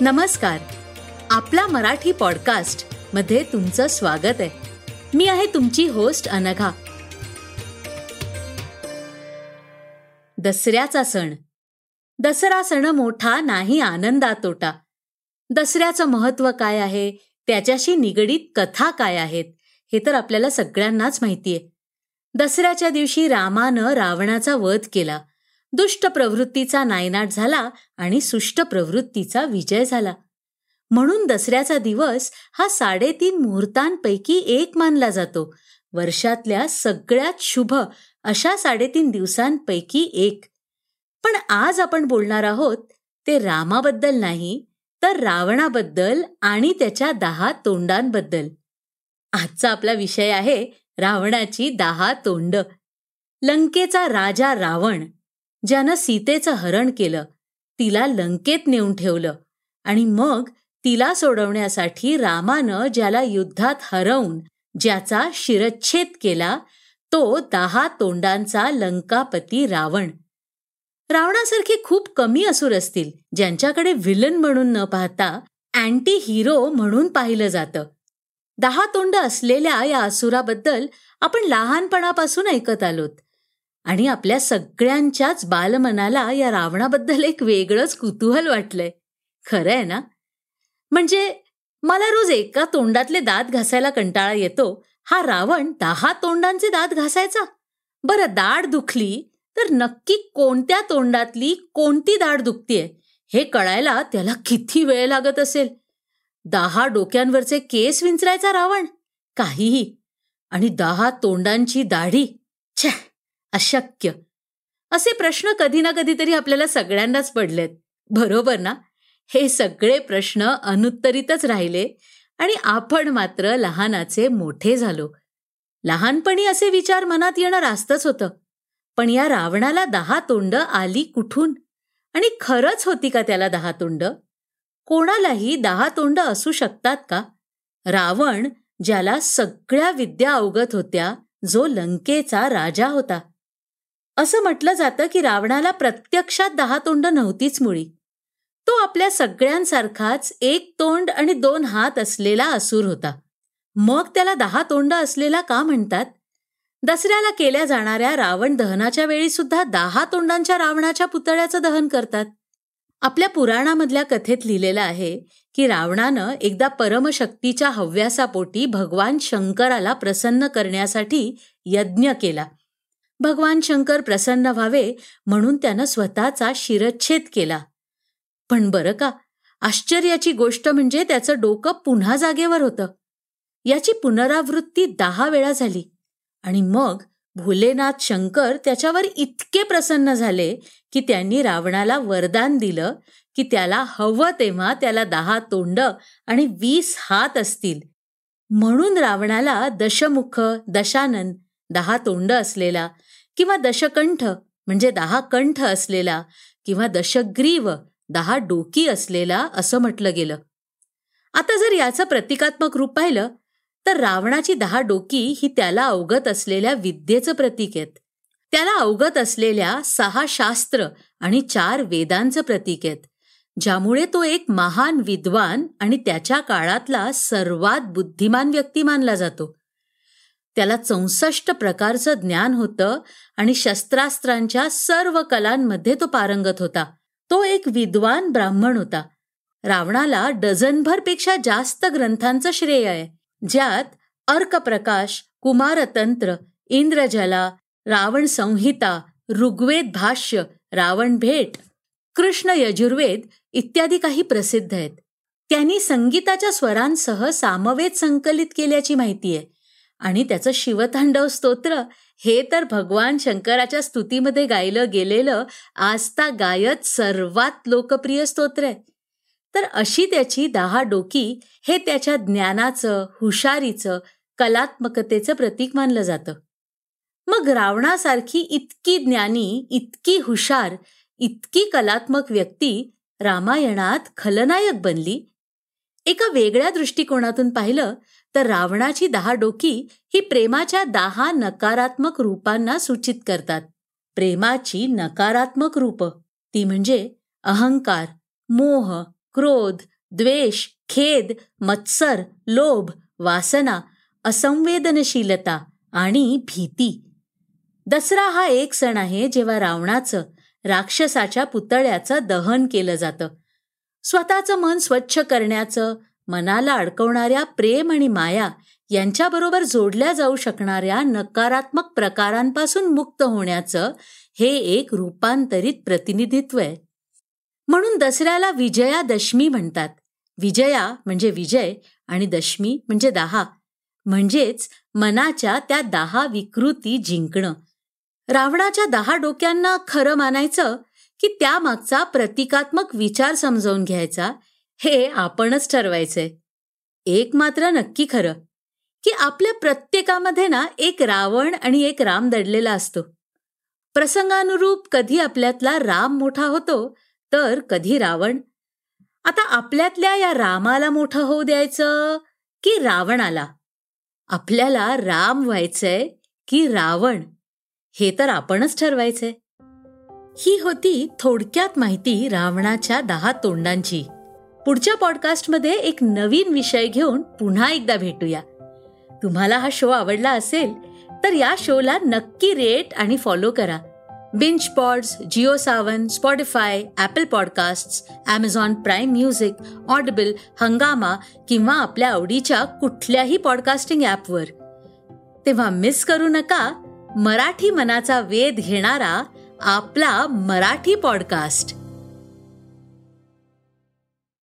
नमस्कार. आपला मराठी पॉडकास्टमध्ये तुमचं स्वागत आहे. मी आहे तुमची होस्ट अनघा. दसऱ्याचा सण. दसरा सण मोठा नाही आनंदा तोटा. दसऱ्याचं महत्त्व काय आहे? त्याच्याशी निगडीत कथा काय आहेत? हे तर आपल्याला सगळ्यांनाच माहितीये. दसऱ्याच्या दिवशी रामानं रावणाचा वध केला. दुष्ट प्रवृत्तीचा नायनाट झाला आणि सुष्ट प्रवृत्तीचा विजय झाला. म्हणून दसऱ्याचा दिवस हा साडेतीन मुहूर्तांपैकी एक मानला जातो. वर्षातल्या सगळ्यात शुभ अशा साडेतीन दिवसांपैकी एक. पण आज आपण बोलणार आहोत ते रामाबद्दल नाही तर रावणाबद्दल आणि त्याच्या दहा तोंडांबद्दल. आजचा आपला विषय आहे रावणाची दहा तोंड. लंकेचा राजा रावण. ज्यानं सीतेचं हरण केलं तिला लंकेत नेऊन ठेवलं आणि मग तिला सोडवण्यासाठी रामानं ज्याला युद्धात हरवून ज्याचा शिरच्छेद केला तो दहा तोंडांचा लंकापती रावण. रावणासारखे खूप कमी असुर असतील ज्यांच्याकडे विलन म्हणून न पाहता अँटी हिरो म्हणून पाहिलं जातं. दहा तोंड असलेल्या या असुराबद्दल आपण लहानपणापासून ऐकत आलोत. आणि आपल्या सगळ्यांच्याच बालमनाला या रावणाबद्दल एक वेगळंच कुतूहल वाटलंय. खरं आहे ना? म्हणजे मला रोज एका तोंडातले दात घासायला कंटाळा येतो. हा रावण दहा तोंडांचे दात घासायचा? बरं दाढ दुखली तर नक्की कोणत्या तोंडातली कोणती दाढ दुखतीये? हे कळायला त्याला किती वेळ लागत असेल? दहा डोक्यांवरचे केस विंचरायचा रावण? काहीही. आणि दहा तोंडांची दाढी? छे अशक्य. असे प्रश्न कधी ना कधीतरी आपल्याला सगळ्यांनाच पडलेत. बरोबर ना? हे सगळे प्रश्न अनुत्तरितच राहिले आणि आपण मात्र लहानाचे मोठे झालो. लहानपणी असे विचार मनात येणं रास्तच होतं. पण या रावणाला दहा तोंड आली कुठून? आणि खरंच होती का त्याला दहा तोंड? कोणालाही दहा तोंड असू शकतात का? रावण ज्याला सगळ्या विद्या अवगत होत्या जो लंकेचा राजा होता. असं म्हटलं जातं की रावणाला प्रत्यक्षात दहा तोंड नव्हतीच मुळी. तो आपल्या सगळ्यांसारखाच एक तोंड आणि दोन हात असलेला असूर होता. मग त्याला दहा तोंड असलेला का म्हणतात? दसऱ्याला केल्या जाणाऱ्या रावण दहनाच्या वेळी सुद्धा दहा तोंडांच्या रावणाच्या पुतळ्याचं दहन करतात. आपल्या पुराणामधल्या कथेत लिहिलेलं आहे की रावणानं एकदा परमशक्तीच्या हव्यासापोटी भगवान शंकराला प्रसन्न करण्यासाठी यज्ञ केला. भगवान शंकर प्रसन्न व्हावे म्हणून त्यानं स्वतःचा शिरच्छेद केला. पण बरं का आश्चर्याची गोष्ट म्हणजे त्याचं डोकं पुन्हा जागेवर होतं. याची पुनरावृत्ती दहा वेळा झाली आणि मग भोलेनाथ शंकर त्याच्यावर इतके प्रसन्न झाले की त्यांनी रावणाला वरदान दिलं की त्याला हवं तेव्हा त्याला दहा तोंड आणि वीस हात असतील. म्हणून रावणाला दशमुख दशानन दहा तोंड असलेला किंवा दशकंठ म्हणजे दहा कंठ असलेला किंवा दशग्रीव दहा डोकी असलेला असं म्हटलं गेलं. आता जर याचं प्रतिकात्मक रूप पाहिलं तर रावणाची दहा डोकी ही त्याला अवगत असलेल्या विद्येचं प्रतीक आहेत. त्याला अवगत असलेल्या सहा शास्त्र आणि चार वेदांचं प्रतीक आहेत ज्यामुळे तो एक महान विद्वान आणि त्याच्या काळातला सर्वात बुद्धिमान व्यक्ती मानला जातो. त्याला चौसष्ट प्रकारचं ज्ञान होतं आणि शस्त्रास्त्रांच्या सर्व कलांमध्ये तो पारंगत होता. तो एक विद्वान ब्राह्मण होता. रावणाला डझनभरपेक्षा जास्त ग्रंथांचं श्रेय आहे ज्यात अर्कप्रकाश कुमारतंत्र इंद्रजला रावण संहिता ऋग्वेद भाष्य रावण भेट कृष्ण यजुर्वेद इत्यादी काही प्रसिद्ध आहेत. त्यांनी संगीताच्या स्वरांसह सामवेद संकलित केल्याची माहिती आहे. आणि त्याचं शिवतांडव स्तोत्र हे तर भगवान शंकराच्या स्तुतीमध्ये गायलं गेलेलं आस्था गायत सर्वात लोकप्रिय स्तोत्र आहे. तर अशी त्याची दहा डोकी हे त्याच्या ज्ञानाचं हुशारीचं कलात्मकतेचं प्रतीक मानलं जातं. मग रावणासारखी इतकी ज्ञानी इतकी हुशार इतकी कलात्मक व्यक्ती रामायणात खलनायक बनली एका वेगळ्या दृष्टिकोनातून पाहिलं तर रावणाची दहा डोकी ही प्रेमाच्या दहा नकारात्मक रूपांना सूचित करतात. प्रेमाची नकारात्मक रूप. ती म्हणजे अहंकार मोह क्रोध द्वेष खेद मत्सर लोभ वासना असंवेदनशीलता आणि भीती. दसरा हा एक सण आहे जेव्हा रावणाचं राक्षसाच्या पुतळ्याचं दहन केलं जातं. स्वतःचं मन स्वच्छ करण्याचं मनाला अडकवणाऱ्या प्रेम आणि माया यांच्याबरोबर जोडल्या जाऊ शकणाऱ्या नकारात्मक प्रकारांपासून मुक्त होण्याचं हे एक रूपांतरित प्रतिनिधित्व आहे. म्हणून दसऱ्याला विजयादशमी म्हणतात. विजया म्हणजे विजय आणि दशमी म्हणजे दहा. म्हणजेच मनाच्या त्या दहा विकृती जिंकणं. रावणाच्या दहा डोक्यांना खरं मानायचं की त्यामागचा प्रतिकात्मक विचार समजावून घ्यायचा हे आपणच ठरवायचंय. एक मात्र नक्की खरं की आपल्या प्रत्येकामध्ये ना एक रावण आणि एक राम दडलेला असतो. प्रसंगानुरूप कधी आपल्यातला राम मोठा होतो तर कधी रावण. आता आपल्यातल्या या रामाला मोठं होऊ द्यायचं की रावणाला? आपल्याला राम व्हायचंय की रावण हे तर आपणच ठरवायचंय. ही होती थोडक्यात माहिती रावणाच्या दहा तोंडांची. पुढच्या पॉडकास्टमध्ये एक नवीन विषय घेऊन पुन्हा एकदा भेटूया. तुम्हाला हा शो आवडला असेल तर या शोला नक्की रेट आणि फॉलो करा. बिंच pods Jio Saavn Spotify Apple podcast Amazon Prime music Audible Hungama किंवा आपल्या आवडीच्या कुठल्याही पॉडकास्टिंग ॲपवर तेव्हा मिस करू नका मराठी मनाचा वेध घेणारा आपला मराठी पॉडकास्ट.